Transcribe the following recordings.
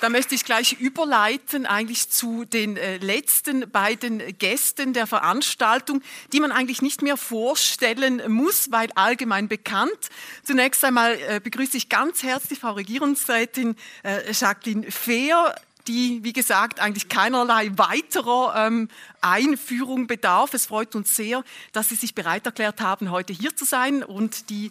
Da möchte ich gleich überleiten eigentlich zu den äh, letzten beiden Gästen der Veranstaltung, die man eigentlich nicht mehr vorstellen muss, weil allgemein bekannt. Zunächst einmal äh, begrüße ich ganz herzlich Frau Regierungsrätin äh, Jacqueline Fehr, die, wie gesagt, eigentlich keinerlei weiterer ähm, Einführung bedarf. Es freut uns sehr, dass Sie sich bereit erklärt haben, heute hier zu sein und die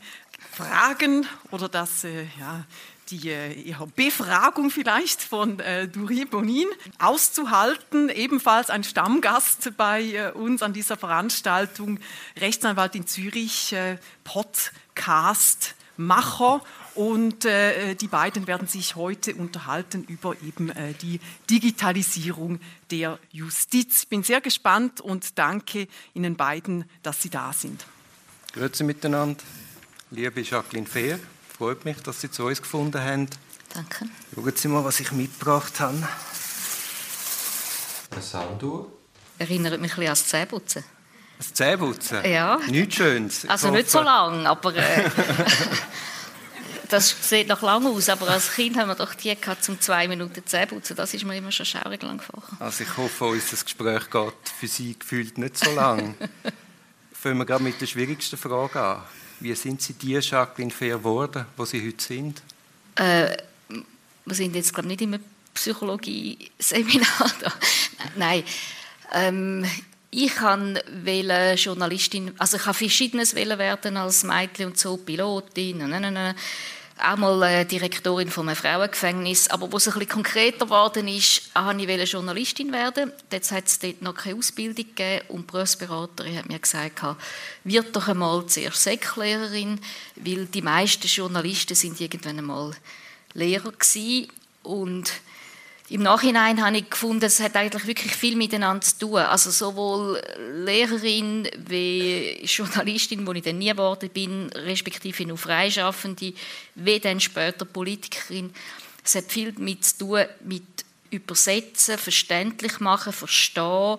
Fragen oder das, ja, die äh, Befragung vielleicht von äh, Duri Bonin auszuhalten. Ebenfalls ein Stammgast bei äh, uns an dieser Veranstaltung, Rechtsanwalt in Zürich, äh, Podcast-Macher. Und äh, die beiden werden sich heute unterhalten über eben äh, die Digitalisierung der Justiz. Bin sehr gespannt und danke Ihnen beiden, dass Sie da sind. Grüezi miteinander, liebe Jacqueline Fehr. Freut mich, dass Sie zu uns gefunden haben. Danke. Schauen Sie mal, was ich mitgebracht habe. Eine Sanduhr. Erinnert mich ein bisschen an das Zähneputzen. Das Zähneputzen? Ja. Nichts Schönes. Also nicht so lang, aber... Äh, das sieht noch lang aus, aber als Kind haben wir doch die gehabt, zum zwei Minuten Zähneputzen. Das ist mir immer schon schaurig lang gefahren. Also ich hoffe, unser Gespräch geht für Sie gefühlt nicht so lang. Fangen wir gerade mit der schwierigsten Frage an. Wie sind Sie die Jacqueline Fair geworden, wo Sie heute sind? Äh, wir sind jetzt, glaube ich, nicht im Psychologie-Seminar. Nein. Ähm, ich wollte Journalistin, also ich habe verschiedenes werden als Mädchen und so, Pilotin, nein, nein, nein auch mal äh, Direktorin von einem Frauengefängnis. Aber wo es ein bisschen konkreter geworden ist, wollte ich Journalistin werden. Jetzt hat es dort noch keine Ausbildung gegeben und die Berufsberaterin hat mir gesagt, wird doch einmal zuerst Säcklehrerin, weil die meisten Journalisten sind irgendwann einmal Lehrer gewesen. Und im Nachhinein habe ich gefunden, es hat eigentlich wirklich viel miteinander zu tun. Also sowohl Lehrerin wie Journalistin, wo ich dann nie geworden bin, respektive nur Freischaffende, wie dann später Politikerin. Es hat viel damit zu tun mit Übersetzen, verständlich machen, verstehen,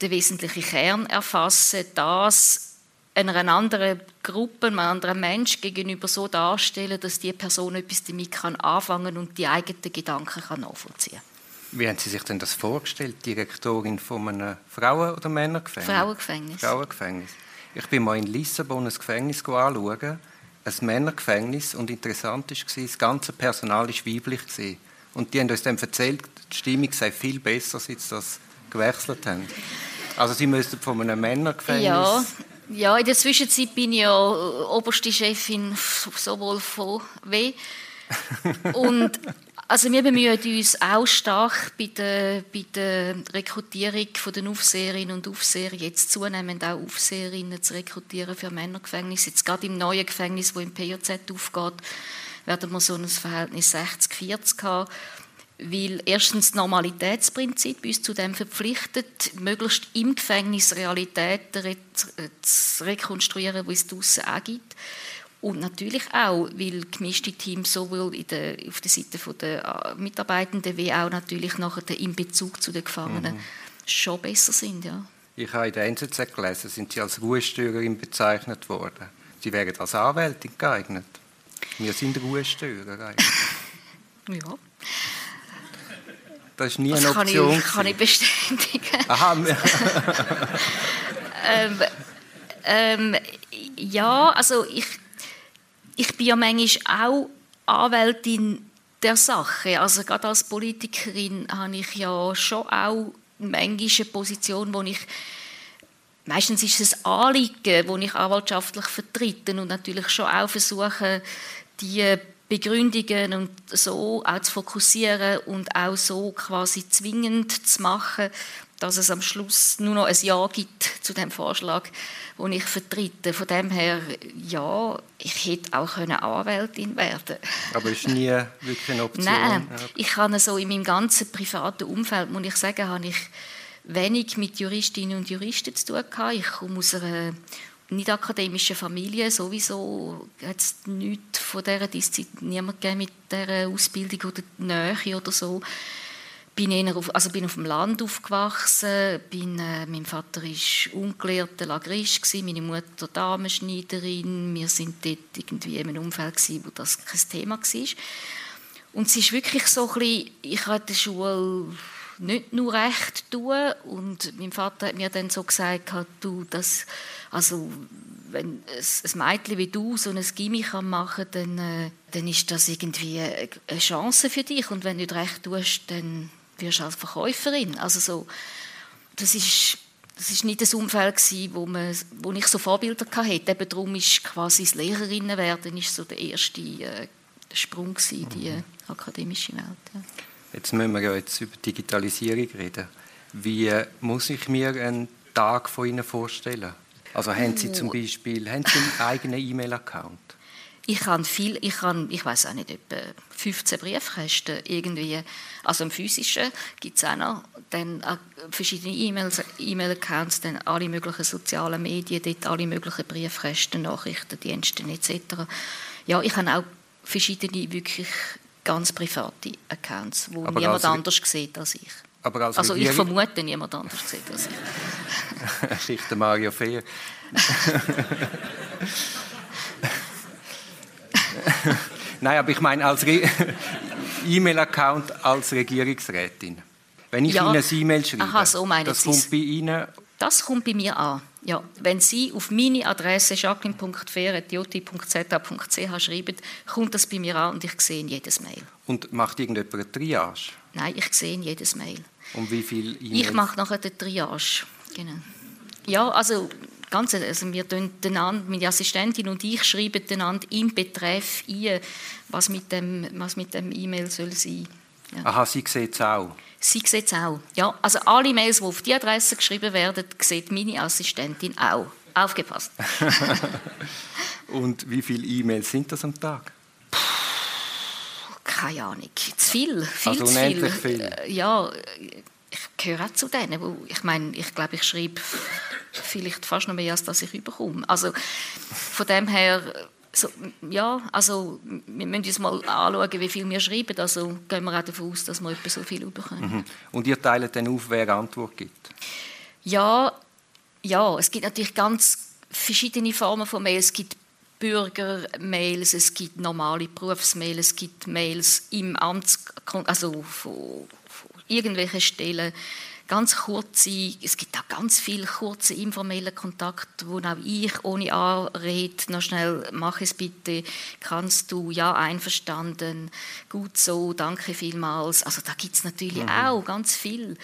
den wesentlichen Kern erfassen, das einer anderen Gruppe, einem anderen Mensch gegenüber so darstellen, dass die Person etwas damit kann anfangen und die eigenen Gedanken kann nachvollziehen Wie haben Sie sich denn das vorgestellt, Direktorin von einem Frauen- oder Männergefängnis? Frauengefängnis. Frauengefängnis. Ich bin mal in Lissabon ein Gefängnis anschauen, ein Männergefängnis, und interessant war, das ganze Personal war weiblich. Und die haben uns dann erzählt, die Stimmung sei viel besser, seit sie das gewechselt haben. Also Sie müssten von einem Männergefängnis... Ja, ja, in der Zwischenzeit bin ich ja oberste Chefin sowohl von W. Und also wir bemühen uns auch stark bei der, bei der Rekrutierung der Aufseherinnen und Aufseher, jetzt zunehmend auch Aufseherinnen zu rekrutieren für Männergefängnisse. Jetzt gerade im neuen Gefängnis, wo im PJZ aufgeht, werden wir so ein Verhältnis 60-40 haben weil erstens das Normalitätsprinzip uns zu dem verpflichtet, möglichst im Gefängnis Realitäten zu rekonstruieren, die es draussen auch gibt. Und natürlich auch, weil gemischte Teams sowohl der, auf der Seite der äh, Mitarbeitenden wie auch natürlich nachher im Bezug zu den Gefangenen mhm. schon besser sind. Ja. Ich habe in der NZZ gelesen, sind Sie als Ruhestörerin bezeichnet worden. Sie wären als Anwältin geeignet. Wir sind Ruhestörer eigentlich. ja. Das ist nie eine Option. Kann ich, kann ich bestätigen. Aha. ähm, ähm, ja, also ich, ich bin ja manchmal auch Anwältin der Sache. Also gerade als Politikerin habe ich ja schon auch manchmal eine Position, wo ich Meistens ist es ein Anliegen, das ich anwaltschaftlich vertrete und natürlich schon auch versuche, die Begründungen und so auch zu fokussieren und auch so quasi zwingend zu machen, dass es am Schluss nur noch ein Ja gibt zu dem Vorschlag, den ich vertrete. Von dem her, ja, ich hätte auch Anwältin werden Aber ist nie wirklich eine Option? Nein, ich kann so in meinem ganzen privaten Umfeld, muss ich sagen, habe ich wenig mit Juristinnen und Juristen zu tun gehabt. Ich komme aus einer nicht akademischen Familie sowieso hat es nichts von dieser Disziplin niemand mit dieser Ausbildung oder Nähe oder so. Bin auf, also bin auf dem Land aufgewachsen, bin, äh, mein Vater war ungelehrter Lagrist, meine Mutter Damenschneiderin. Wir sind dort irgendwie in einem Umfeld, gewesen, wo das kein Thema war. Und es ist wirklich so ein bisschen, ich habe der Schule nicht nur recht tun und mein Vater hat mir dann so gesagt, du, das, also wenn ein Mädchen wie du so ein Gimmick machen kann, dann, äh, dann ist das irgendwie eine Chance für dich und wenn du nicht recht tust, dann wirst du als Verkäuferin. Also so, das ist das ist nicht das Umfeld wo, man, wo ich so Vorbilder hatte. Eben darum ist quasi das Lehrerinnen werden ist so der erste äh, Sprung in die mhm. akademische Welt. Ja. Jetzt müssen wir ja jetzt über Digitalisierung reden. Wie muss ich mir einen Tag von Ihnen vorstellen? Also haben Sie zum Beispiel haben Sie einen eigenen E-Mail-Account? Ich habe viel, ich habe, ich weiß auch nicht, etwa 15 Briefkästen irgendwie. Also im physischen gibt es auch noch dann äh, verschiedene E-Mails, E-Mail-Accounts, dann alle möglichen sozialen Medien, dort alle möglichen Briefkästen, Nachrichtendienste etc. Ja, ich habe auch verschiedene wirklich ganz private Accounts, wo aber niemand anders sieht als ich. als also ich vermute, niemand anders sieht als ich. Schicht Mario Fehr. Nein, aber ich meine als E-Mail-Account als Regierungsrätin. Wenn ich ja. Ihnen ein E-Mail schreibe, Aha, so das kommt bei Ihnen... Das kommt bei mir an. Ja, wenn Sie auf meine Adresse jacqueline.fer.jt.za.ch schreiben, kommt das bei mir an und ich sehe jedes Mail. Und macht irgendjemand eine Triage? Nein, ich sehe jedes Mail. Um wie viel E-Mails? Ich mache nachher eine Triage. Genau. Ja, also ganz, also wir einander, meine Assistentin und ich schreiben einander im Betreff ein, was mit dem, was mit dem E-Mail soll sein. Ja. Aha, sie sieht es auch. Sie sieht es auch. Ja, also alle Mails, die auf die Adresse geschrieben werden, sieht meine Assistentin auch. Aufgepasst. und wie viele E-Mails sind das am Tag? keine Ahnung. Zu viel, viel also zu viel. viel. Äh, ja, ich gehöre auch zu denen, ich meine, ich glaube, ich schreibe vielleicht fast noch mehr, als dass ich überkomme. Also von dem her so, ja, also wir müssen uns mal anschauen, wie viel wir schreiben. Also gehen wir auch davon aus, dass wir etwa so viel bekommen. Mhm. Und ihr teilt dann auf, wer Antwort gibt? Ja, ja, es gibt natürlich ganz verschiedene Formen von Mails. Es gibt Bürgermails, es gibt normale Berufsmails, es gibt Mails im Amts, also von, von irgendwelchen Stellen ganz kurze, es gibt auch ganz viele kurze informelle Kontakte, wo auch ich ohne Anrede noch schnell, mach es bitte, kannst du, ja, einverstanden, gut so, danke vielmals. Also da gibt es natürlich mhm. auch ganz viel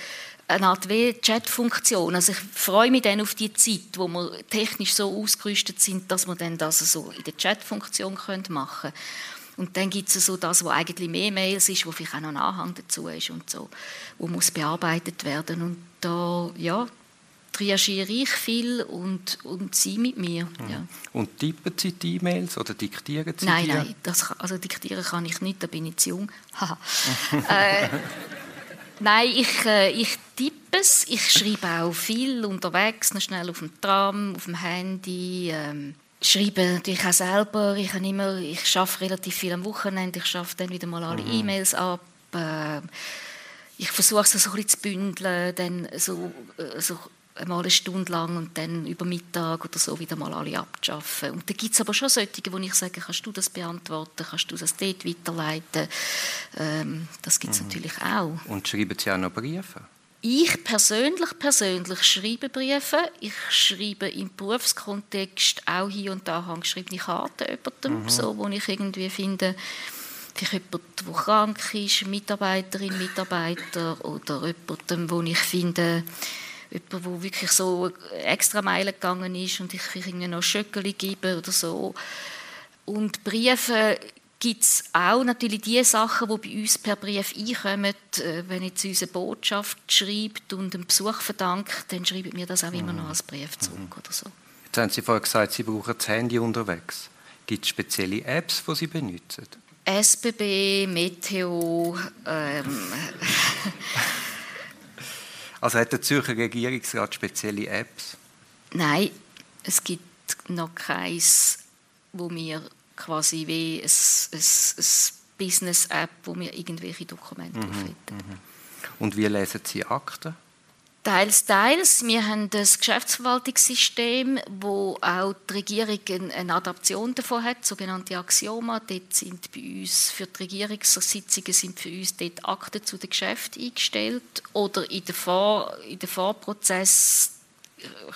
eine Art Chat-Funktion. Also ich freue mich dann auf die Zeit, wo wir technisch so ausgerüstet sind, dass wir dann das so in der Chat-Funktion machen können. Und dann gibt es so das, was eigentlich mehr Mails ist, wo vielleicht auch noch ein Anhang dazu ist und so, wo muss bearbeitet werden. Und da, ja, reagiere ich viel und, und sie mit mir. Mhm. Ja. Und tippen Sie die E-Mails oder diktieren Sie nein, die? Nein, nein, also diktieren kann ich nicht, da bin ich zu jung. äh, nein, ich, äh, ich tippe es, ich schreibe auch viel unterwegs, noch schnell auf dem Tram, auf dem Handy. Ähm, schreibe natürlich auch selber. Ich, habe immer, ich arbeite relativ viel am Wochenende. Ich schaffe dann wieder mal alle mhm. E-Mails ab. Äh, ich versuche es so ein bisschen zu bündeln, dann so, äh, so mal eine Stunde lang und dann über Mittag oder so wieder mal alle abzuschaffen. Und da gibt es aber schon solche, wo ich sage, kannst du das beantworten, kannst du das dort weiterleiten. Ähm, das gibt es mhm. natürlich auch. Und schreiben Sie auch noch Briefe? Ich persönlich, persönlich schreibe Briefe. Ich schreibe im Berufskontext auch hier und da handgeschriebene Karten jemandem, mhm. so, wo ich irgendwie finde, vielleicht jemand, der krank ist, Mitarbeiterin, Mitarbeiter oder jemandem, wo ich finde, jemand, der wirklich so extra Meilen gegangen ist und ich vielleicht noch Schöckeli gebe oder so. Und Briefe gibt es auch natürlich die Sachen, die bei uns per Brief einkommen. Äh, wenn jetzt unsere Botschaft schreibt und einen Besuch verdankt, dann schreiben wir das auch immer noch als Brief zurück mhm. oder so. Jetzt haben Sie vorhin gesagt, Sie brauchen das Handy unterwegs. Gibt es spezielle Apps, die Sie benutzen? SBB, Meteo. Ähm. also hat der Zürcher Regierungsrat spezielle Apps? Nein, es gibt noch keins, wo wir quasi wie ein, ein, ein Business-App, wo wir irgendwelche Dokumente mhm, aufhätten. Mhm. Und wie lesen Sie Akten? Teils, teils. Wir haben das Geschäftsverwaltungssystem, wo auch die Regierung eine Adaption davon hat, sogenannte Axioma. Dort sind bei uns für die Regierungssitzungen sind für uns dort Akten zu den Geschäften eingestellt oder in den, Vor in den Vorprozess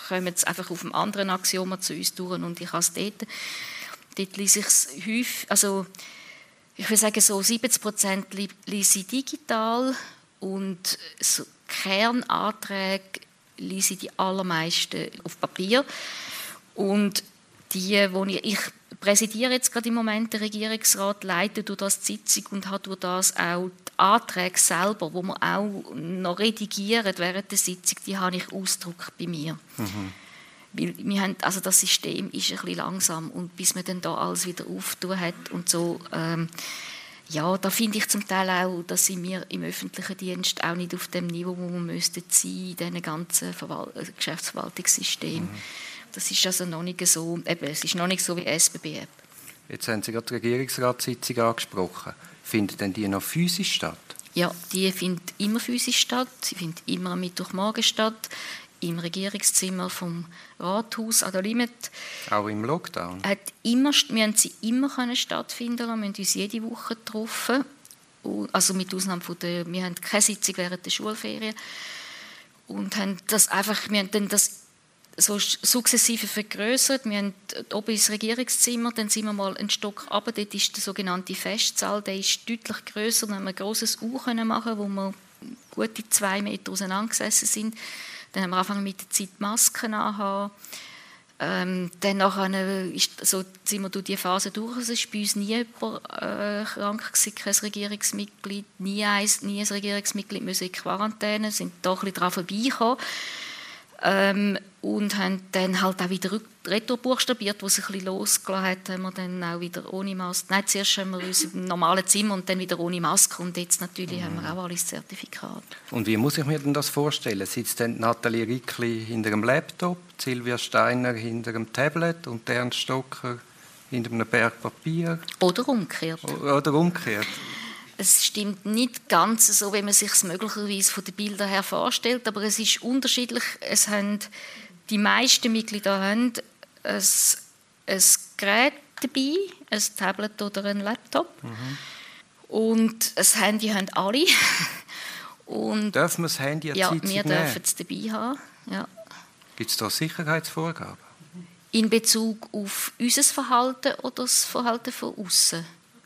kommen jetzt einfach auf einem anderen Axioma zu uns durch und ich habe es dort. Dort lese ich es häufig, also ich würde sagen so 70 Prozent lese ich digital und so Kernanträge lese ich die allermeisten auf Papier. Und die, wo ich, ich präsidiere jetzt gerade im Moment den Regierungsrat, leite durch das die Sitzung und habe durch das auch die Anträge selber, wo man auch noch redigieren während der Sitzung, die habe ich Ausdruck bei mir. Mhm. Weil wir haben, also das System ist ein bisschen langsam und bis man dann da alles wieder auftun hat und so, ähm, ja, da finde ich zum Teil auch, dass sind wir im öffentlichen Dienst auch nicht auf dem Niveau, wo wir müssten sein, in diesem ganzen Verwal äh, Geschäftsverwaltungssystem. Mhm. Das ist also noch nicht so, eben, es ist noch nicht so wie SBB. Jetzt haben Sie gerade die Regierungsratssitzung angesprochen. Findet denn die noch physisch statt? Ja, die findet immer physisch statt. Sie findet immer am Mittwochmorgen statt im Regierungszimmer vom Rathaus an der Limit. Auch im Lockdown? Hat immer, wir haben sie immer können stattfinden lassen. Wir haben uns jede Woche getroffen. Also mit Ausnahme von der, wir haben keine Sitzung während der Schulferien. Und haben das einfach, wir haben dann das so sukzessive vergrößert. Wir haben oben ins Regierungszimmer, dann sind wir mal einen Stock runter, dort ist der sogenannte Festsaal, der ist deutlich größer, dann haben wir ein grosses U machen wo wir gute zwei Meter auseinandergesessen sind. Dann haben wir angefangen mit der Zeit Masken anhaben. Ähm, dann nachher ist, so sind wir durch die Phase durch. Es ist bei uns nie jemand äh, krank gewesen, kein Regierungsmitglied. Nie ein, nie ein Regierungsmitglied müssen in Quarantäne, sind da ein bisschen daran vorbeigekommen. Ähm, und haben dann halt auch wieder retour buchstabiert, wo sich ein bisschen losgelassen hat, haben wir dann auch wieder ohne Maske. Nein, zuerst haben wir uns im normalen Zimmer und dann wieder ohne Maske und jetzt natürlich mhm. haben wir auch alles Zertifikat. Und wie muss ich mir denn das vorstellen? Sitzt dann Nathalie Rickli hinter einem Laptop, Silvia Steiner hinter einem Tablet und Ernst Stocker hinter einem Berg Papier? Oder umgekehrt. Oder umgekehrt. Es stimmt nicht ganz so, wie man sich es möglicherweise von den Bildern her vorstellt, aber es ist unterschiedlich. Es haben, die meisten Mitglieder haben ein, ein Gerät dabei, ein Tablet oder ein Laptop. Mhm. Und ein Handy haben alle. Und dürfen wir das Handy Ja, wir nehmen? dürfen es dabei haben. Ja. Gibt es da Sicherheitsvorgaben? In Bezug auf unser Verhalten oder das Verhalten von außen?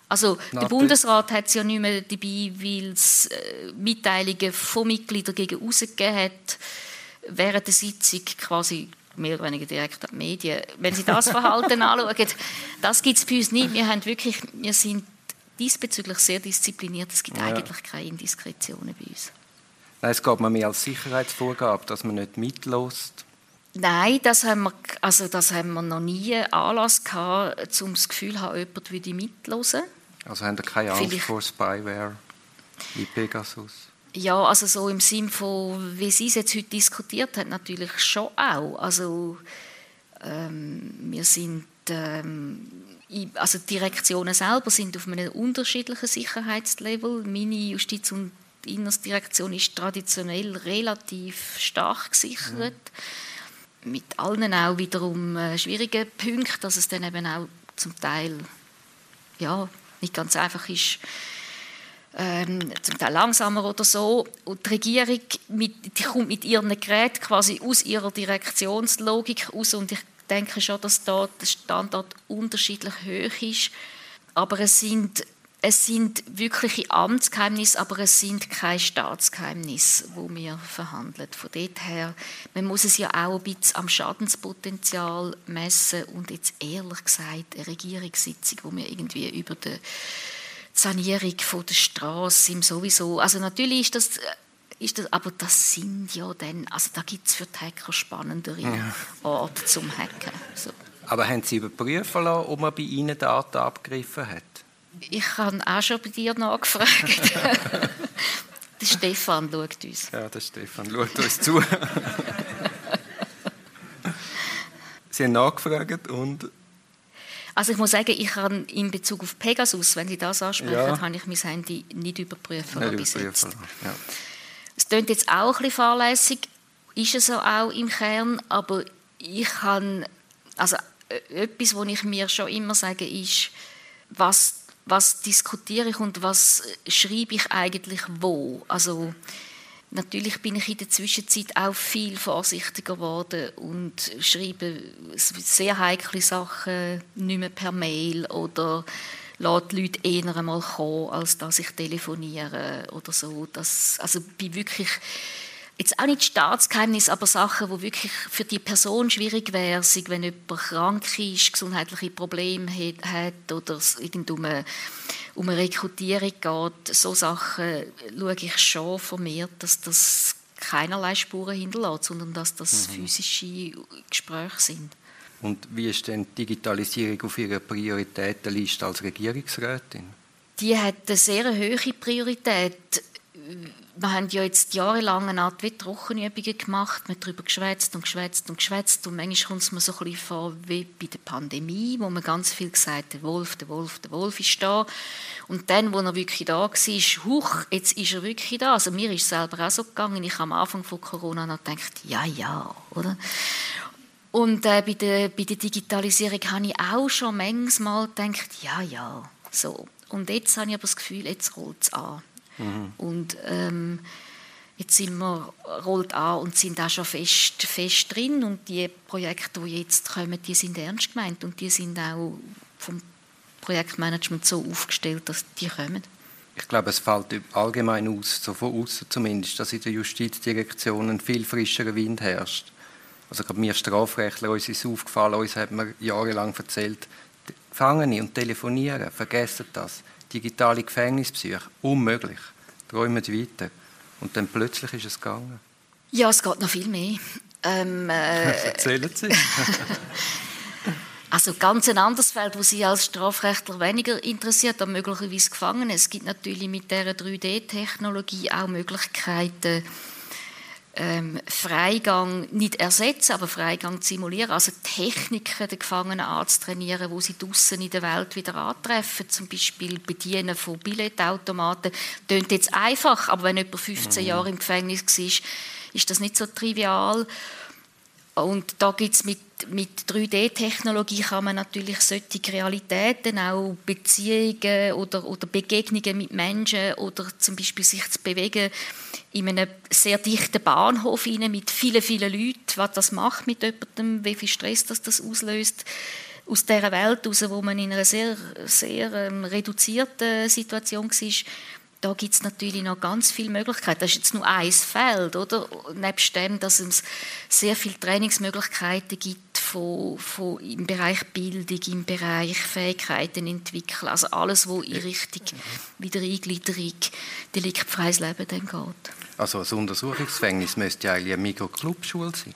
Also der Bundesrat hat es ja nicht mehr dabei, weil es äh, Mitteilungen von Mitgliedern gegen gegeben hat, während der Sitzung quasi mehr oder weniger direkt an die Medien. Wenn Sie das Verhalten anschauen, das gibt es bei uns nicht. Wir, haben wirklich, wir sind diesbezüglich sehr diszipliniert. Es gibt ja. eigentlich keine Indiskretionen bei uns. Nein, es geht mir mehr als Sicherheitsvorgabe, dass man nicht mitlässt. Nein, das haben wir, also das haben wir noch nie Anlass gehabt, um das Gefühl zu haben, jemand würde mitlosen. Also haben Sie keine Angst Vielleicht. vor Spyware wie Pegasus? Ja, also so im Sinn von, wie Sie es jetzt heute diskutiert haben, natürlich schon auch. Also ähm, wir sind, ähm, also die Direktionen selber sind auf einem unterschiedlichen Sicherheitslevel. Meine Justiz- und Innersdirektion ist traditionell relativ stark gesichert. Mhm. Mit allen auch wiederum äh, schwierigen Punkten, dass es dann eben auch zum Teil ja, nicht ganz einfach ist, ähm, zum Teil langsamer oder so. Und die Regierung mit, die kommt mit ihren Geräten quasi aus ihrer Direktionslogik aus und ich denke schon, dass da der Standard unterschiedlich hoch ist. Aber es sind, es sind wirkliche Amtsgeheimnisse, aber es sind keine Staatsgeheimnisse, wo wir verhandeln. Von dort her, man muss es ja auch ein bisschen am Schadenspotenzial messen und jetzt ehrlich gesagt eine Regierungssitzung, wo wir irgendwie über die Sanierung von der Straße sowieso, also natürlich ist das ist das, aber das sind ja dann, also da gibt es für die Hacker spannendere ja. Orte zum Hacken. So. Aber haben Sie überprüfen lassen, ob man bei Ihnen Daten abgegriffen hat? Ich habe auch schon bei dir nachgefragt. der Stefan schaut uns. Ja, der Stefan schaut uns zu. Sie haben nachgefragt und... Also ich muss sagen, ich habe in Bezug auf Pegasus, wenn Sie das ansprechen, ja. habe ich mein Handy nicht überprüfen bis jetzt. Ja. Es klingt jetzt auch ein bisschen fahrlässig. ist es auch im Kern, aber ich kann, also etwas, was ich mir schon immer sage, ist, was, was diskutiere ich und was schreibe ich eigentlich wo? Also Natürlich bin ich in der Zwischenzeit auch viel vorsichtiger geworden und schreibe sehr heikle Sachen nicht mehr per Mail oder lasse die Leute eher einmal kommen, als dass ich telefoniere oder so. Das, also bin wirklich jetzt auch nicht Staatsgeheimnis, aber Sachen, wo wirklich für die Person schwierig wäre, wenn jemand krank ist, gesundheitliche Probleme hat oder es um eine, um eine Rekrutierung geht, so Sachen schaue ich schon vermehrt, dass das keinerlei Spuren hinterlässt, sondern dass das mhm. physische Gespräche sind. Und wie ist denn die Digitalisierung auf Ihrer Prioritätenliste als Regierungsrätin? Die hat eine sehr hohe Priorität wir haben ja jetzt jahrelang eine Art wie Trockenübungen gemacht, wir haben darüber geschwätzt und geschwätzt und geschwätzt und manchmal kommt es mir so ein bisschen vor wie bei der Pandemie, wo man ganz viel gesagt hat, der Wolf, der Wolf, der Wolf ist da und dann, wo er wirklich da war, huch, jetzt ist er wirklich da. Also mir ist es selber auch so gegangen, ich habe am Anfang von Corona noch gedacht, ja, ja, oder? Und äh, bei, der, bei der Digitalisierung habe ich auch schon manchmal gedacht, ja, ja, so. Und jetzt habe ich aber das Gefühl, jetzt rollt es an. Mhm. Und ähm, jetzt sind wir rollt an und sind auch schon fest, fest drin und die Projekte, die jetzt kommen, die sind ernst gemeint und die sind auch vom Projektmanagement so aufgestellt, dass die kommen. Ich glaube, es fällt allgemein aus, so von außen zumindest, dass in der Justizdirektion ein viel frischerer Wind herrscht. Also gerade mir Strafrechtler, uns ist aufgefallen, uns hat man jahrelang erzählt, fangen und telefonieren, vergessen das digitale Gefängnispsych. Unmöglich. Träumen weiter. Und dann plötzlich ist es gegangen. Ja, es geht noch viel mehr. Ähm, äh, Erzählen Sie. also ganz ein anderes Feld, wo Sie als Strafrechtler weniger interessiert, aber möglicherweise Gefangene. Es gibt natürlich mit der 3D-Technologie auch Möglichkeiten, ähm, Freigang nicht ersetzen, aber Freigang simulieren, also Techniken der Gefangenen anzutrainieren, wo sie draußen in der Welt wieder antreffen, zum Beispiel Bedienen von Billetautomaten. Das klingt jetzt einfach, aber wenn jemand 15 mhm. Jahre im Gefängnis war, ist das nicht so trivial. Und da gibt mit, mit 3D-Technologie kann man natürlich solche Realitäten, auch Beziehungen oder, oder Begegnungen mit Menschen oder zum Beispiel sich zu bewegen in einem sehr dichten Bahnhof mit vielen, vielen Leuten, was das macht mit jemandem, wie viel Stress das, das auslöst aus dieser Welt heraus, wo man in einer sehr, sehr ähm, reduzierten Situation war, da gibt es natürlich noch ganz viele Möglichkeiten. Das ist jetzt nur ein Feld, oder? Nebst dem, dass es sehr viele Trainingsmöglichkeiten gibt von, von im Bereich Bildung, im Bereich Fähigkeiten entwickeln, also alles, wo in Richtung Wiedereingliederung, deliktfreies Leben dann geht. Also ein Untersuchungsgefängnis müsste ja eigentlich eine Mikroclubschule sein.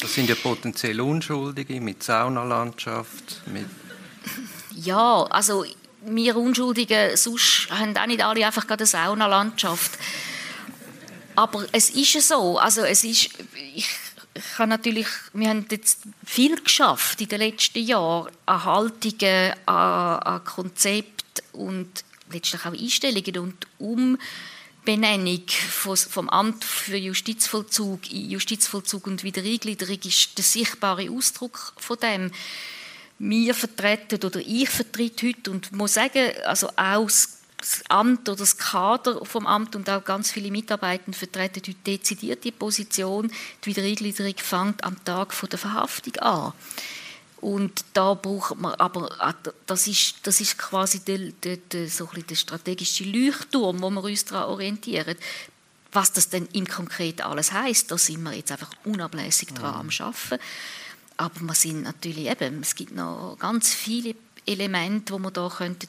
Das sind ja potenziell Unschuldige mit Saunalandschaft, mit ja, also wir Unschuldigen, sonst haben auch nicht alle einfach gerade eine Saunalandschaft. Aber es ist so, also es ist, ich, ich habe natürlich, wir haben jetzt viel geschafft in den letzten Jahren an Haltungen, an, an Konzept und letztlich auch Einstellungen und Umbenennung vom Amt für Justizvollzug in Justizvollzug und Wiedereingliederung ist der sichtbare Ausdruck von dem wir vertreten oder ich vertrete heute und muss sagen, also auch das Amt oder das Kader vom Amt und auch ganz viele Mitarbeiter vertreten heute dezidiert die Position, die Wiedereingliederung fängt am Tag der Verhaftung an. Und da braucht man, aber ah, das ist, das ist quasi der, der, der, so der strategische Leuchtturm, wo wir uns daran orientieren. Was das denn im Konkreten alles heißt, da sind wir jetzt einfach unablässig dran am Arbeiten. Aber wir sind natürlich eben, es gibt noch ganz viele Elemente, die man da könnte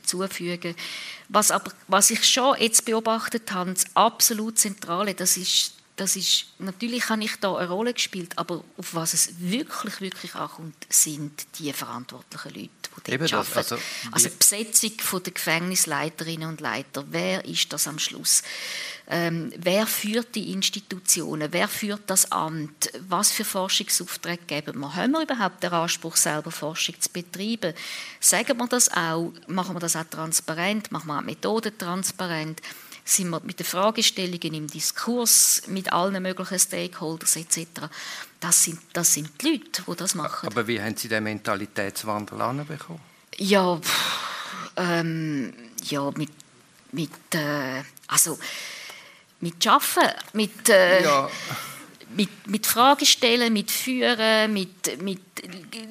was aber was ich schon jetzt beobachtet habe, das absolut Zentrale, das ist, das ist, natürlich habe ich da eine Rolle gespielt, aber auf was es wirklich, wirklich ankommt, sind die verantwortlichen Leute, die dort arbeiten. Das, also, also die Besetzung der Gefängnisleiterinnen und Leiter, wer ist das am Schluss? Ähm, wer führt die Institutionen? Wer führt das Amt? Was für Forschungsaufträge geben wir? Haben wir überhaupt den Anspruch, selber Forschung zu betreiben? Sagen wir das auch? Machen wir das auch transparent? Machen wir auch Methoden transparent? Sind wir mit den Fragestellungen im Diskurs, mit allen möglichen Stakeholders etc. Das sind, das sind die Leute, die das machen. Aber wie haben Sie den Mentalitätswandel anbekommen? Ja, pff, ähm, ja mit, mit äh, also mit Schaffen, mit, äh, ja. Mit, mit Fragen stellen, mit Führen, mit, mit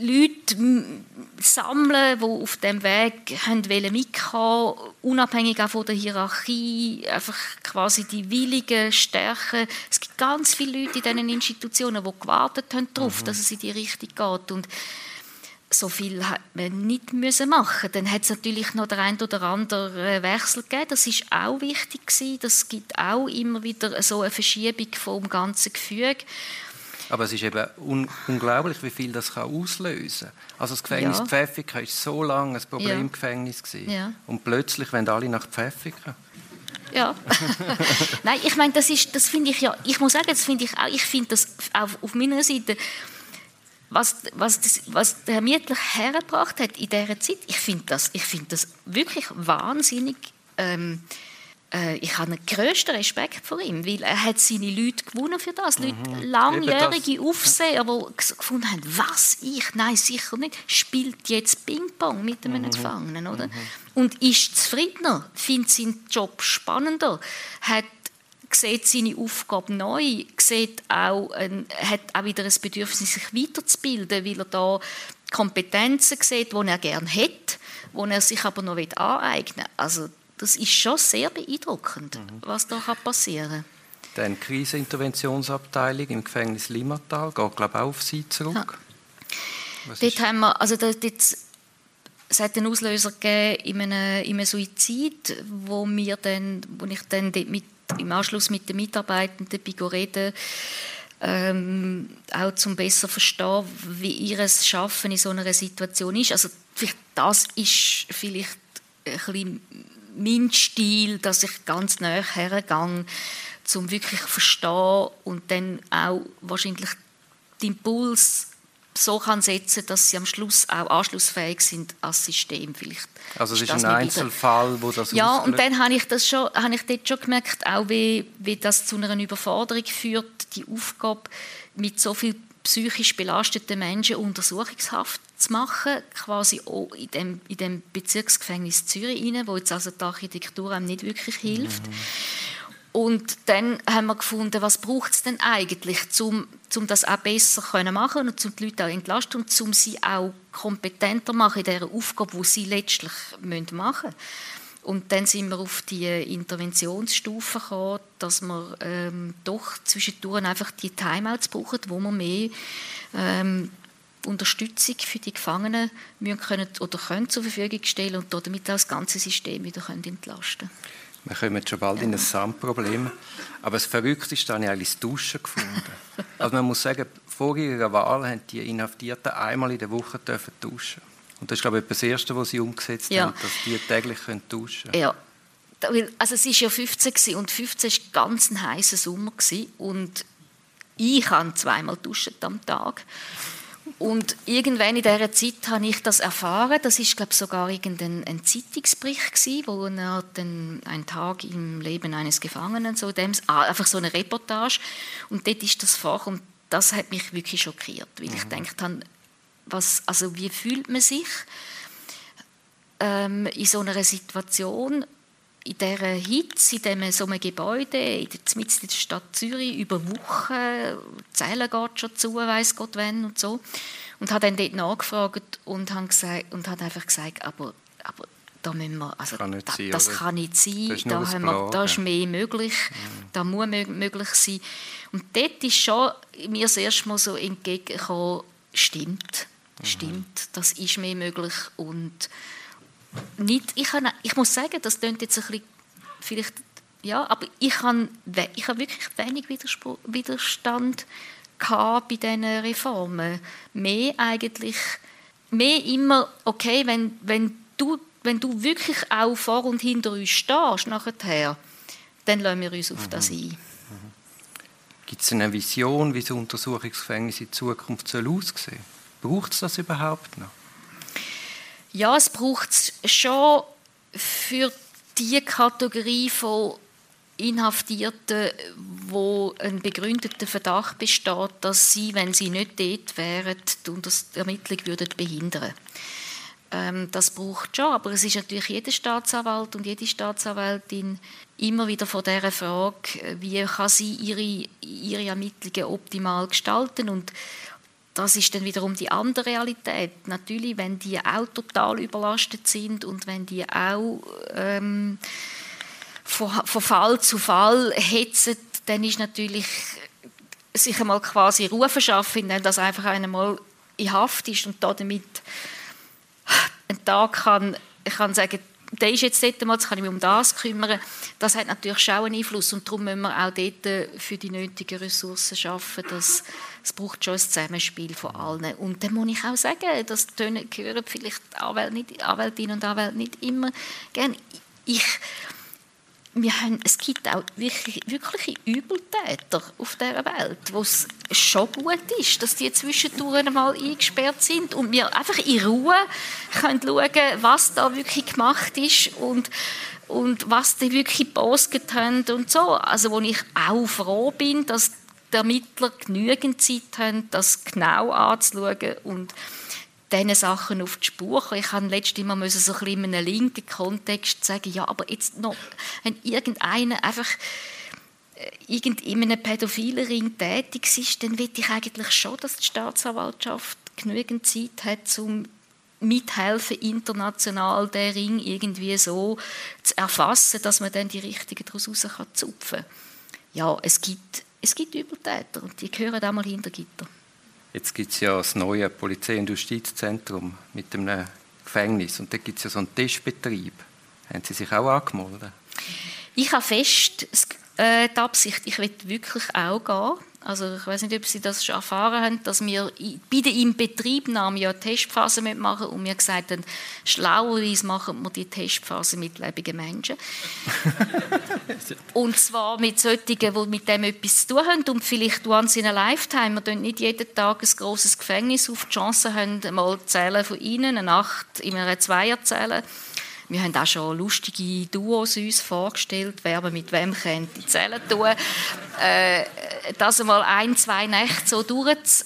Leuten sammeln, die auf dem Weg haben mitkommen unabhängig auch von der Hierarchie, einfach quasi die Willigen stärken. Es gibt ganz viele Leute in diesen Institutionen, die gewartet haben darauf, mhm. dass es in die Richtung geht. Und so viel hat man nicht müssen machen. Dann hat es natürlich noch der ein oder andere Wechsel gegeben. Das ist auch wichtig gewesen. Das gibt auch immer wieder so eine Verschiebung vom ganzen Gefüge. Aber es ist eben un unglaublich, wie viel das kann auslösen kann. Also das Gefängnis ja. Pfäffiken war so lange ein Problemgefängnis. Ja. Ja. Und plötzlich wollen alle nach Pfäffiken. Ja. Nein, ich meine, das, das finde ich ja, ich muss sagen, das finde ich auch, ich finde das auch auf meiner Seite, was, was, das, was der Mietler hergebracht hat in dieser Zeit, ich finde das, find das wirklich wahnsinnig ähm, äh, ich habe den grössten Respekt vor ihm, weil er hat seine Leute gewonnen für das. Mhm. Leute, langjährige Aufseher, die gefunden haben, was, ich, nein, sicher nicht, spielt jetzt Ping-Pong mit einem mhm. Gefangenen, oder? Mhm. Und ist zufriedener, findet seinen Job spannender, hat sieht seine Aufgabe neu, sieht auch, hat auch wieder ein Bedürfnis, sich weiterzubilden, weil er da Kompetenzen sieht, die er gerne hat, die er sich aber noch aneignen will. Also das ist schon sehr beeindruckend, mhm. was da passieren kann. Dann Kriseninterventionsabteilung im Gefängnis Limmatal geht, glaube ich, auch auf Sie zurück. Ja. Dort haben wir, also dort, dort, es hat einen Auslöser gegeben in einem, in einem Suizid, wo, wir dann, wo ich dann mit, im Anschluss mit den Mitarbeitenden reden ähm, auch zum besser verstehen, wie ihr Schaffen in so einer Situation ist. Also das ist vielleicht ein mein Stil, dass ich ganz näher hergehe, um wirklich zu verstehen und dann auch wahrscheinlich den Impuls so kann setzen, dass sie am Schluss auch anschlussfähig sind als System vielleicht. Also es ist, ist ein Einzelfall, wo das Ja, und dann habe ich das schon, habe ich dort schon gemerkt, auch wie, wie das zu einer Überforderung führt, die Aufgabe mit so viel psychisch belasteten Menschen Untersuchungshaft zu machen, quasi auch in dem, in dem Bezirksgefängnis Zürich rein, wo jetzt also die Architektur einem nicht wirklich hilft. Mhm. Und dann haben wir gefunden, was braucht es denn eigentlich, um, um das auch besser zu machen und um die Leute auch entlasten und um sie auch kompetenter machen in dieser Aufgabe, die sie letztlich machen müssen. Und dann sind wir auf die Interventionsstufe gekommen, dass wir ähm, doch zwischendurch einfach die Timeouts brauchen, wo wir mehr ähm, Unterstützung für die Gefangenen müssen können oder können zur Verfügung stellen und damit auch das ganze System wieder können entlasten Wir kommen schon bald in ein Sandproblem. Aber das Verrückteste ist, habe ich eigentlich das Duschen gefunden. Also man muss sagen, vor ihrer Wahl haben die Inhaftierten einmal in der Woche dürfen duschen und das ist, glaube ich, das Erste, was Sie umgesetzt ja. haben, dass die täglich duschen können. Ja. Also es war ja 15 und 15 war ganz ein heißer Sommer und ich habe zweimal duschen am Tag. Und irgendwann in dieser Zeit habe ich das erfahren. Das ist, glaube ich, sogar irgendein ein Zeitungsbericht gewesen, wo er dann ein Tag im Leben eines Gefangenen, so dem, ah, einfach so eine Reportage. Und dort ist das vor und das hat mich wirklich schockiert, weil mhm. ich gedacht habe, was, also wie fühlt man sich ähm, in so einer Situation, in dieser Hitze, in diesem, so einem Gebäude, in der, in der Stadt Zürich, über Wochen, Zelle geht schon zu, weiß Gott wann und so. Und habe dann dort nachgefragt und habe, gesagt, und habe einfach gesagt, aber, aber da müssen wir, also kann da, sein, das kann nicht sein, das da, haben wir, da ist mehr möglich, mhm. da muss möglich sein. Und dort ist schon mir das erste Mal so entgegengekommen, stimmt, Stimmt, das ist mir möglich und nicht, ich, habe, ich muss sagen, das klingt jetzt ein bisschen, vielleicht, ja, aber ich habe, ich wirklich wenig Widerstand gehabt bei diesen Reformen. Mehr eigentlich, mehr immer, okay, wenn, wenn, du, wenn du wirklich auch vor und hinter uns stehst, nachher, dann lassen wir uns auf das mhm. ein. Mhm. Gibt es eine Vision, wie das Untersuchungsgefängnis in Zukunft aussehen soll? Braucht es das überhaupt noch? Ja, es braucht es schon für die Kategorie von Inhaftierten, wo ein begründeter Verdacht besteht, dass sie, wenn sie nicht dort wären, die Ermittlung würden behindern. Ähm, Das braucht schon, aber es ist natürlich jeder Staatsanwalt und jede Staatsanwältin immer wieder vor der Frage, wie kann sie ihre, ihre Ermittlungen optimal gestalten? Und das ist dann wiederum die andere Realität. Natürlich, wenn die auch total überlastet sind und wenn die auch ähm, von, von Fall zu Fall hetzen, dann ist natürlich sich einmal quasi Ruhe verschaffen, indem das einfach einmal in Haft ist und damit einen Tag kann, kann sagen, der ist jetzt dort mal, jetzt kann ich mich um das kümmern. Das hat natürlich schon einen Einfluss und darum müssen wir auch dort für die nötigen Ressourcen schaffen. Dass, es braucht schon ein Zusammenspiel von allen. Und dann muss ich auch sagen, das hören vielleicht Anwältinnen und Anwälte nicht immer gerne. Ich, wir haben, es gibt auch wirklich, wirkliche Übeltäter auf dieser Welt, wo es schon gut ist, dass die zwischendurch einmal eingesperrt sind und wir einfach in Ruhe können schauen was da wirklich gemacht ist und, und was die wirklich gepostet haben und so. Also wo ich auch froh bin, dass die Ermittler genügend Zeit haben, das genau anzuschauen und diesen Sachen auf die Spur kommen. Ich habe letztes Mal so ein in einem linken Kontext sagen, ja, aber jetzt noch, wenn irgendeiner einfach äh, irgend in einem pädophilen Ring tätig ist, dann will ich eigentlich schon, dass die Staatsanwaltschaft genügend Zeit hat, um mithelfen, international den Ring irgendwie so zu erfassen, dass man dann die Richtigen daraus zupfen kann. Ja, es gibt, es gibt Übeltäter und die gehören auch mal hinter Gitter. Jetzt gibt es ja das neue Polizei- und Justizzentrum mit einem Gefängnis und da gibt es ja so einen Testbetrieb. Haben Sie sich auch angemeldet? Ich habe fest äh, die Absicht, ich will wirklich auch gehen. Also ich weiß nicht, ob Sie das schon erfahren haben, dass wir bei der Inbetriebnahme ja eine Testphase machen und wir gesagt haben, schlauerweise machen wir die Testphase mit lebenden Menschen. und zwar mit solchen, die mit dem etwas zu tun haben und vielleicht once in a lifetime. Wir nicht jeden Tag ein grosses Gefängnis auf die Chance haben, mal zählen von ihnen, eine Nacht in einer Zweierzelle wir haben auch schon lustige Duos uns vorgestellt, wer mit wem könnte Zellen tun. Äh, das einmal ein, zwei Nächte so durchzuerleben,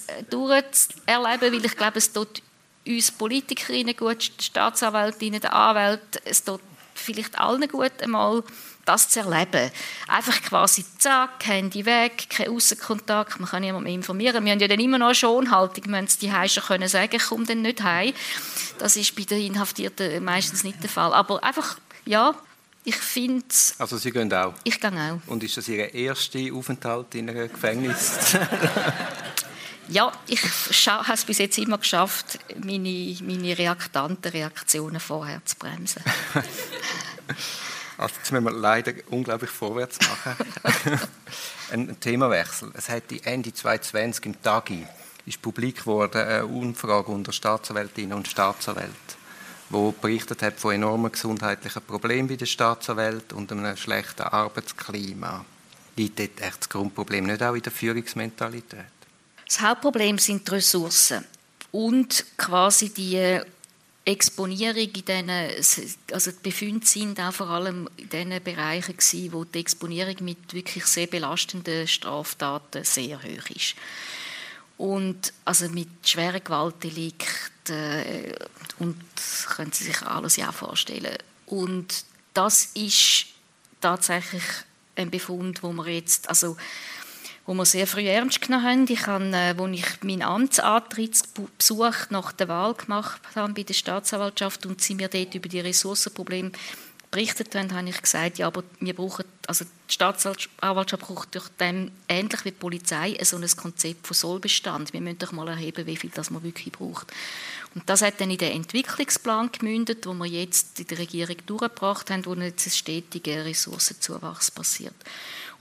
weil ich glaube, es tut uns Politikerinnen gut, Staatsanwältinnen, den Anwälten, es tut vielleicht allen gut, einmal das zu erleben. Einfach quasi zack, Handy weg, kein Außenkontakt, man kann niemanden mehr informieren. Wir haben ja dann immer noch eine Schonhaltung, wir müssen die schon können sagen, ich komme dann nicht heim. Das ist bei den Inhaftierten meistens nicht der Fall. Aber einfach, ja, ich finde Also Sie gehen auch? Ich gehe auch. Und ist das Ihr erster Aufenthalt in einem Gefängnis? ja, ich habe es bis jetzt immer geschafft, meine, meine reaktanten Reaktionen vorher zu bremsen. Also jetzt müssen wir leider unglaublich vorwärts machen. ein Themawechsel. Es hat Ende 2020 im Tagi ist publik geworden eine Umfrage unter Staatsanwältinnen und Staatsanwälten, wo berichtet hat von enormen gesundheitlichen Problemen bei der Staatsanwälten und einem schlechten Arbeitsklima. Liegt dort echt das Grundproblem nicht auch in der Führungsmentalität? Das Hauptproblem sind die Ressourcen und quasi die Exponierung in diesen, also die Befunde sind auch vor allem in den Bereichen gewesen, wo die Exponierung mit wirklich sehr belastenden Straftaten sehr hoch ist. Und also mit schweren Gewaltdelikten äh, und können Sie sich alles ja vorstellen. Und das ist tatsächlich ein Befund, wo wir jetzt, also wo wir sehr früh ernst genommen haben. Ich habe, äh, als ich meinen Amtsantrittsbesuch nach der Wahl gemacht habe bei der Staatsanwaltschaft und sie mir dort über die Ressourcenprobleme berichtet haben, habe ich gesagt, ja, aber wir brauchen, also die Staatsanwaltschaft braucht durch dem, ähnlich wie die Polizei, so ein Konzept von Sollbestand. Wir müssen doch mal erheben, wie viel das man wirklich braucht. Und das hat dann in den Entwicklungsplan gemündet, wo wir jetzt in der Regierung durchgebracht haben, wo jetzt ein stetiger Ressourcenzuwachs passiert.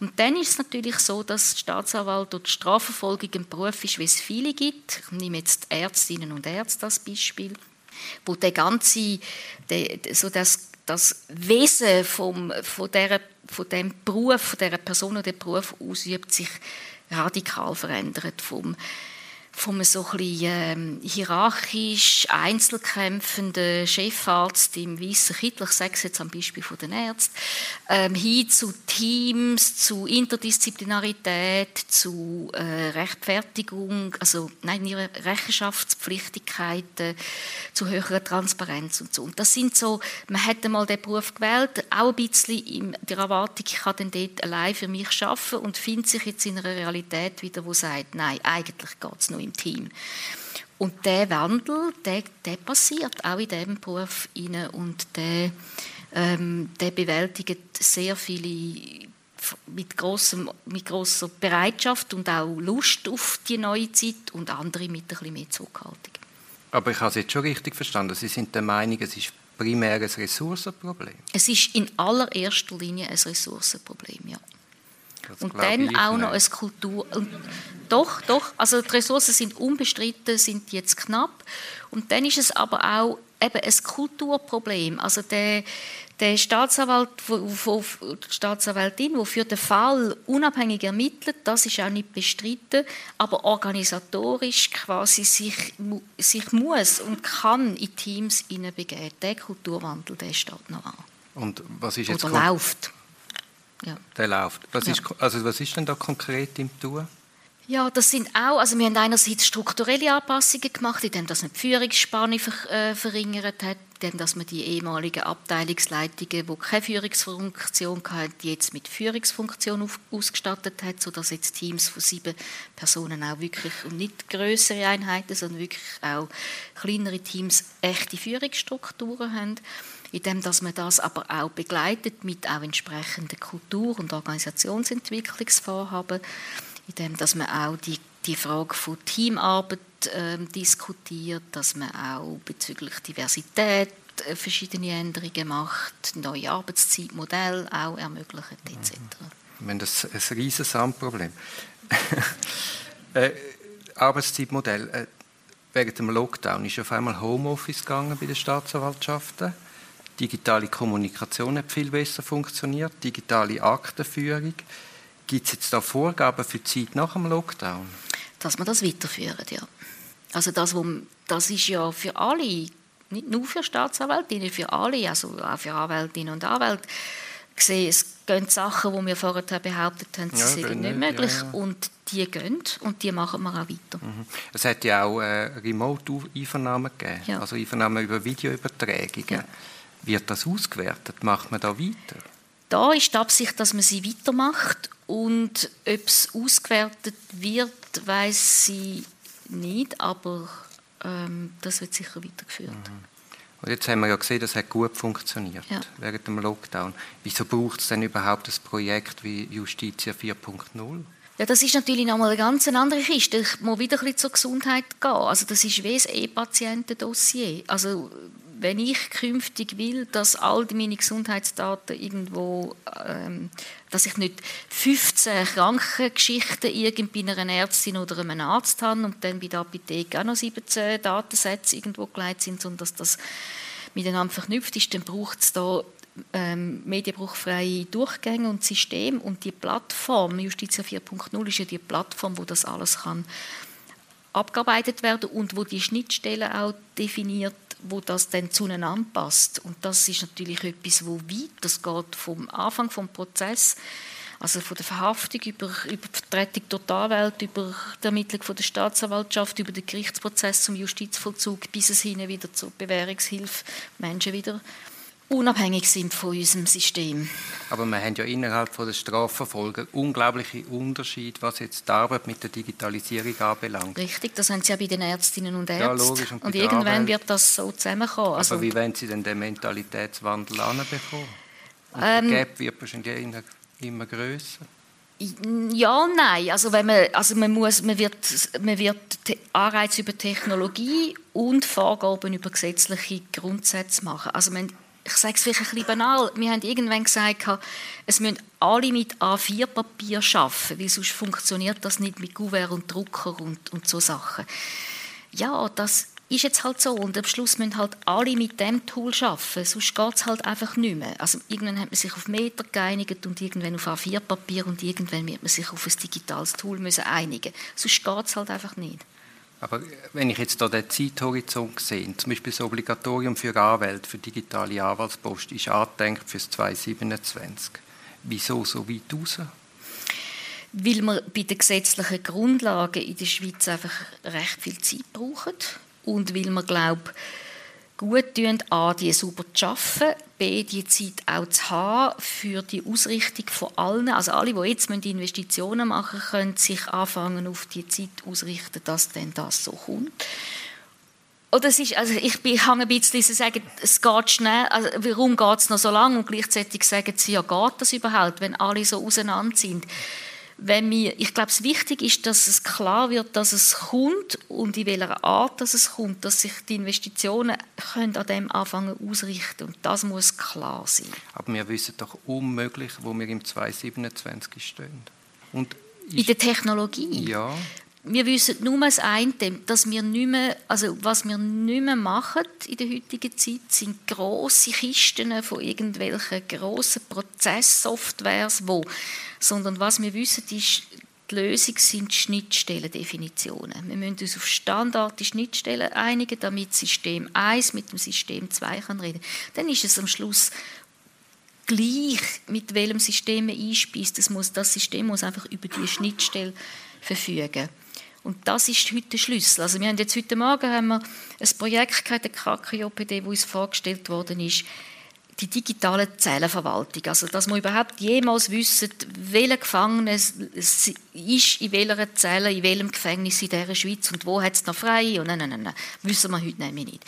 Und dann ist es natürlich so, dass die Staatsanwalt oder die Strafverfolgung ein Beruf ist, wie es viele gibt. Ich nehme jetzt Ärztinnen und Ärzte als Beispiel, wo der ganze, der, so das, das Wesen vom, von, der, von dem Beruf, von der Person, die den Beruf ausübt, sich radikal verändert. Vom, von so ein bisschen, ähm, hierarchisch einzelkämpfenden Chefarzt im weißen Kittel, ich sage es jetzt am Beispiel von den Ärzten, ähm, hin zu Teams, zu Interdisziplinarität, zu äh, Rechtfertigung, also nein, ihre Rechenschaftspflichtigkeiten, zu höherer Transparenz und so. Und das sind so, man hat einmal den Beruf gewählt, auch ein bisschen in der Erwartung, ich kann dann dort allein für mich arbeiten und findet sich jetzt in einer Realität wieder, wo sagt, nein, eigentlich geht es nur im Team. Und der Wandel, der, der passiert auch in diesem Beruf rein und der, ähm, der bewältigt sehr viele mit, grossem, mit grosser Bereitschaft und auch Lust auf die neue Zeit und andere mit ein bisschen mehr Zurückhaltung. Aber ich habe es jetzt schon richtig verstanden. Sie sind der Meinung, es ist primär ein Ressourcenproblem? Es ist in allererster Linie ein Ressourcenproblem, ja. Das und dann auch noch eine Kultur. Und doch, doch, also die Ressourcen sind unbestritten, sind jetzt knapp. Und dann ist es aber auch eben ein Kulturproblem. Also der, der Staatsanwalt, die Staatsanwältin, die für den Fall unabhängig ermittelt, das ist auch nicht bestritten, aber organisatorisch quasi sich, sich muss und kann in Teams hineinbegeben. Der Kulturwandel, der steht noch an. Und was ist jetzt Oder läuft. Ja. Der läuft. Was, ja. ist, also was ist denn da konkret im Tun? Ja, das sind auch, also wir haben einerseits strukturelle Anpassungen gemacht, indem dass man die Führungsspanne ver, äh, verringert hat, indem dass man die ehemaligen Abteilungsleitungen, die keine Führungsfunktion hatten, jetzt mit Führungsfunktion auf, ausgestattet hat, sodass jetzt Teams von sieben Personen auch wirklich und nicht größere Einheiten, sondern wirklich auch kleinere Teams echte Führungsstrukturen haben indem dass man das aber auch begleitet mit auch entsprechenden Kultur- und Organisationsentwicklungsvorhaben indem dass man auch die, die Frage von Teamarbeit äh, diskutiert, dass man auch bezüglich Diversität äh, verschiedene Änderungen macht, neue Arbeitszeitmodelle auch ermöglicht etc. Wir haben das ein riesiges Problem. äh, Arbeitszeitmodell. Äh, während dem Lockdown ist auf einmal Homeoffice gegangen bei den Staatsanwaltschaften. Digitale Kommunikation hat viel besser funktioniert, digitale Aktenführung. Gibt es jetzt da Vorgaben für die Zeit nach dem Lockdown? Dass man das weiterführen, ja. Also das, wo, das ist ja für alle, nicht nur für Staatsanwältinnen, für alle, also auch für Anwältinnen und Anwälte, gesehen, es gehen Sachen, die wir vorher behauptet haben, sie ja, sind nicht möglich ja, ja. und die gehen und die machen wir auch weiter. Mhm. Es hat ja auch äh, Remote-Einvernahmen gegeben, also Einvernahmen über Videoübertragungen. Wird das ausgewertet? Macht man da weiter? Da ist die Absicht, dass man sie weitermacht und ob es ausgewertet wird, weiß sie nicht, aber ähm, das wird sicher weitergeführt. Mhm. Und jetzt haben wir ja gesehen, das hat gut funktioniert ja. während dem Lockdown. Wieso braucht es denn überhaupt ein Projekt wie Justitia 4.0? Ja, das ist natürlich nochmal eine ganz andere Kiste. Ich muss wieder ein bisschen zur Gesundheit gehen. Also das ist wie ein E-Patientendossier. Also wenn ich künftig will, dass all meine Gesundheitsdaten irgendwo, ähm, dass ich nicht 15 Krankengeschichten irgendwie bei einer Ärztin oder einem Arzt habe und dann bei der Apotheke auch noch 17 Datensätze irgendwo geleitet sind, sondern dass das miteinander verknüpft ist, dann braucht es da ähm, medienbruchfreie Durchgänge und System. Und die Plattform, Justitia 4.0 ist ja die Plattform, wo das alles kann abgearbeitet werden und wo die Schnittstellen auch definiert wo das dann zueinander passt. Und das ist natürlich etwas, wo weit, das geht vom Anfang vom Prozess, also von der Verhaftung über, über die Vertretung die Anwälte, über die Ermittlung von der Staatsanwaltschaft, über den Gerichtsprozess zum Justizvollzug, bis es hin wieder zur Bewährungshilfe Menschen wieder unabhängig sind von unserem System. Aber wir haben ja innerhalb von der Strafverfolgung unglaubliche Unterschiede, was jetzt die Arbeit mit der Digitalisierung anbelangt. Richtig, das haben Sie ja bei den Ärztinnen und Ärzten. Ja, logisch. Und, und irgendwann Arbeit. wird das so zusammenkommen. Also, Aber wie wollen Sie denn den Mentalitätswandel anbekommen? Ähm, der Gap wird wahrscheinlich immer, immer grösser. Ja und nein. Also, wenn man, also man, muss, man wird, man wird Anreize über Technologie und Vorgaben über gesetzliche Grundsätze machen. Also man ich sage es vielleicht ein bisschen banal, wir haben irgendwann gesagt, es müssen alle mit A4-Papier arbeiten, weil sonst funktioniert das nicht mit Gouverneur und Drucker und, und so Sachen. Ja, das ist jetzt halt so und am Schluss müssen halt alle mit dem Tool arbeiten, sonst geht es halt einfach nicht mehr. Also irgendwann hat man sich auf Meter geeinigt und irgendwann auf A4-Papier und irgendwann wird man sich auf ein digitales Tool müssen einigen. Sonst geht es halt einfach nicht. Aber wenn ich jetzt hier den Zeithorizont sehe, zum Beispiel das Obligatorium für Anwälte, für digitale Anwaltspost, ist angedenkt für 2027. Wieso so weit raus? Weil wir bei den gesetzlichen Grundlagen in der Schweiz einfach recht viel Zeit brauchen und weil wir, glaube gut tun, A, die sauber zu arbeiten, B, die Zeit auch zu haben für die Ausrichtung von allen. Also alle, die jetzt Investitionen machen können sich anfangen, auf die Zeit ausrichten, dass denn das so kommt. Oder es ist, also ich bin ein bisschen zu sagen, es geht schnell, also warum geht es noch so lange und gleichzeitig sagen sie, ja geht das überhaupt, wenn alle so auseinander sind wenn wir, ich glaube, es wichtig ist, dass es klar wird, dass es kommt und in welcher Art dass es kommt, dass sich die Investitionen können an dem anfangen ausrichten und das muss klar sein. Aber wir wissen doch unmöglich, wo wir im 2027 stehen. Und in der Technologie? Ja wir wissen nur das eine, dass wir nicht mehr, also was wir nicht mehr machen in der heutigen Zeit, sind große Kisten von irgendwelchen grossen Prozesssoftwares, wo, sondern was wir wissen, ist, die Lösung sind Schnittstellendefinitionen. Wir müssen uns auf Standard Schnittstellen einigen, damit System 1 mit dem System 2 kann reden. Dann ist es am Schluss gleich, mit welchem System man einspeist. Das, muss, das System muss einfach über die Schnittstelle verfügen. Und das ist heute der Schlüssel. Also wir haben jetzt heute Morgen haben wir ein Projekt gehabt, der KKJPD, wo uns vorgestellt worden ist, die digitale Zellenverwaltung. Also, dass wir überhaupt jemals wissen, welcher Gefangene ist in welcher Zelle, in welchem Gefängnis in dieser Schweiz und wo hat es noch frei. Und nein, nein, nein, wissen wir heute nämlich nicht.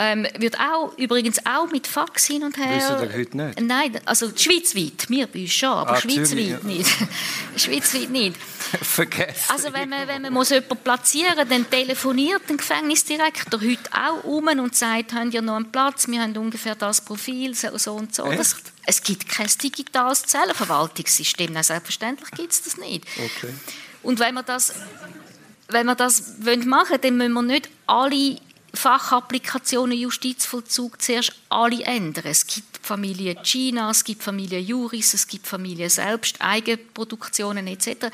Ähm, wird auch, übrigens auch mit Fax hin und her. Wissen ihr heute nicht? Nein, also schweizweit, wir bei uns schon, aber ah, schweizweit nicht. schweizweit nicht. Vergessen. Also wenn man, wenn man muss jemanden platzieren dann telefoniert der Gefängnisdirektor heute auch um und sagt, haben ihr noch einen Platz, wir haben ungefähr das Profil, so, so und so. Das, es gibt kein digitales Zellenverwaltungssystem, Nein, selbstverständlich gibt es das nicht. Okay. Und wenn wir das wenn wir das machen wollen, dann müssen wir nicht alle Fachapplikationen Justizvollzug zuerst alle ändern. Es gibt Familie China, es gibt Familie Juris, es gibt Familie selbst, Eigenproduktionen etc.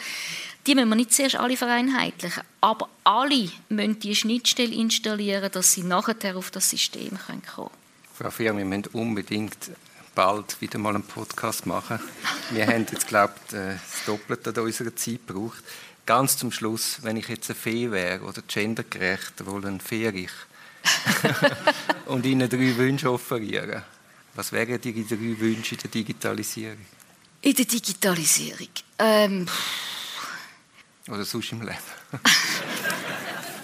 Die müssen wir nicht zuerst alle vereinheitlichen, aber alle müssen die Schnittstelle installieren, dass sie nachher auf das System kommen können. Frau Fier, wir müssen unbedingt bald wieder mal einen Podcast machen. Wir haben jetzt, glaube ich, das Doppelte an unserer Zeit gebraucht ganz zum Schluss, wenn ich jetzt eine Fee wäre oder gendergerecht, wohl ein Fee und Ihnen drei Wünsche offerieren, was wären die drei Wünsche in der Digitalisierung? In der Digitalisierung? Ähm. Oder sonst im Leben?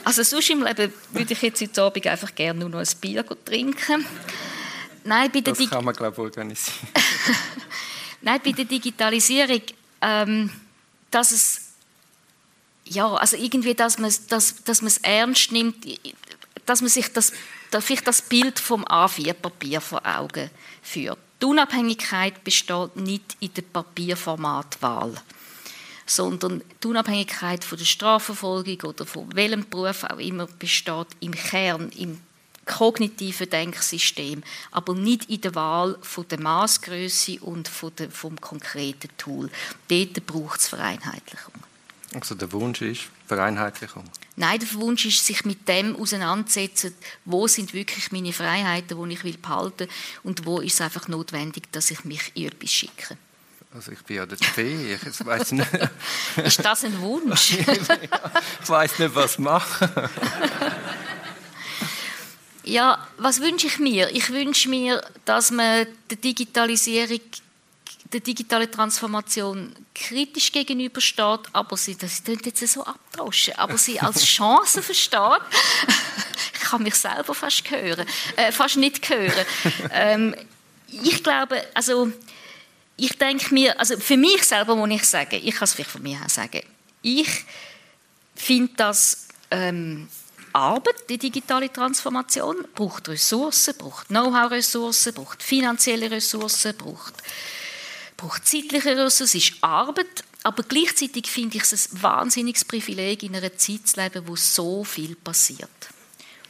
also sonst im Leben würde ich jetzt heute Abend einfach gerne nur noch ein Bier trinken. Nein, bei der das kann man, glaube ich, organisieren. Nein, bei der Digitalisierung, ähm, dass es ja, also irgendwie, dass man, dass, dass man es ernst nimmt, dass man sich das, vielleicht das Bild vom A4-Papier vor Augen führt. Die Unabhängigkeit besteht nicht in der Papierformatwahl, sondern die Unabhängigkeit von der Strafverfolgung oder von welchem Beruf auch immer besteht im Kern, im kognitiven Denksystem, aber nicht in der Wahl von der Maßgröße und von der, vom konkreten Tool. Dort braucht es Vereinheitlichung. Also der Wunsch ist Vereinheitlichung? Nein, der Wunsch ist, sich mit dem auseinanderzusetzen, wo sind wirklich meine Freiheiten, die ich will behalten und wo ist es einfach notwendig, dass ich mich in etwas schicke. Also ich bin ja der Fee, ich weiß nicht. ist das ein Wunsch? ich weiß nicht, was machen. ja, was wünsche ich mir? Ich wünsche mir, dass man der Digitalisierung der digitalen Transformation kritisch gegenübersteht, aber sie, das klingt jetzt so abdroschen, aber sie als Chance versteht. ich kann mich selber fast hören, äh, fast nicht hören. Ähm, ich glaube, also ich denke mir, also für mich selber muss ich sagen, ich kann es vielleicht von mir her sagen, ich finde das ähm, Arbeit, die digitale Transformation, braucht Ressourcen, braucht Know-how-Ressourcen, braucht finanzielle Ressourcen, braucht braucht zeitliche Ressourcen, es ist Arbeit, aber gleichzeitig finde ich es ein wahnsinniges Privileg, in einer Zeit zu leben, wo so viel passiert.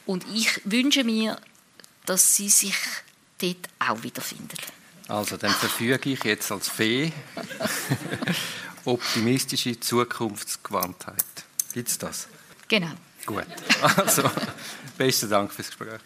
Und ich wünsche mir, dass sie sich dort auch wiederfinden. Also, dann verfüge ich jetzt als Fee optimistische Zukunftsgewandtheit. Gibt es das? Genau. Gut. Also, besten Dank fürs Gespräch.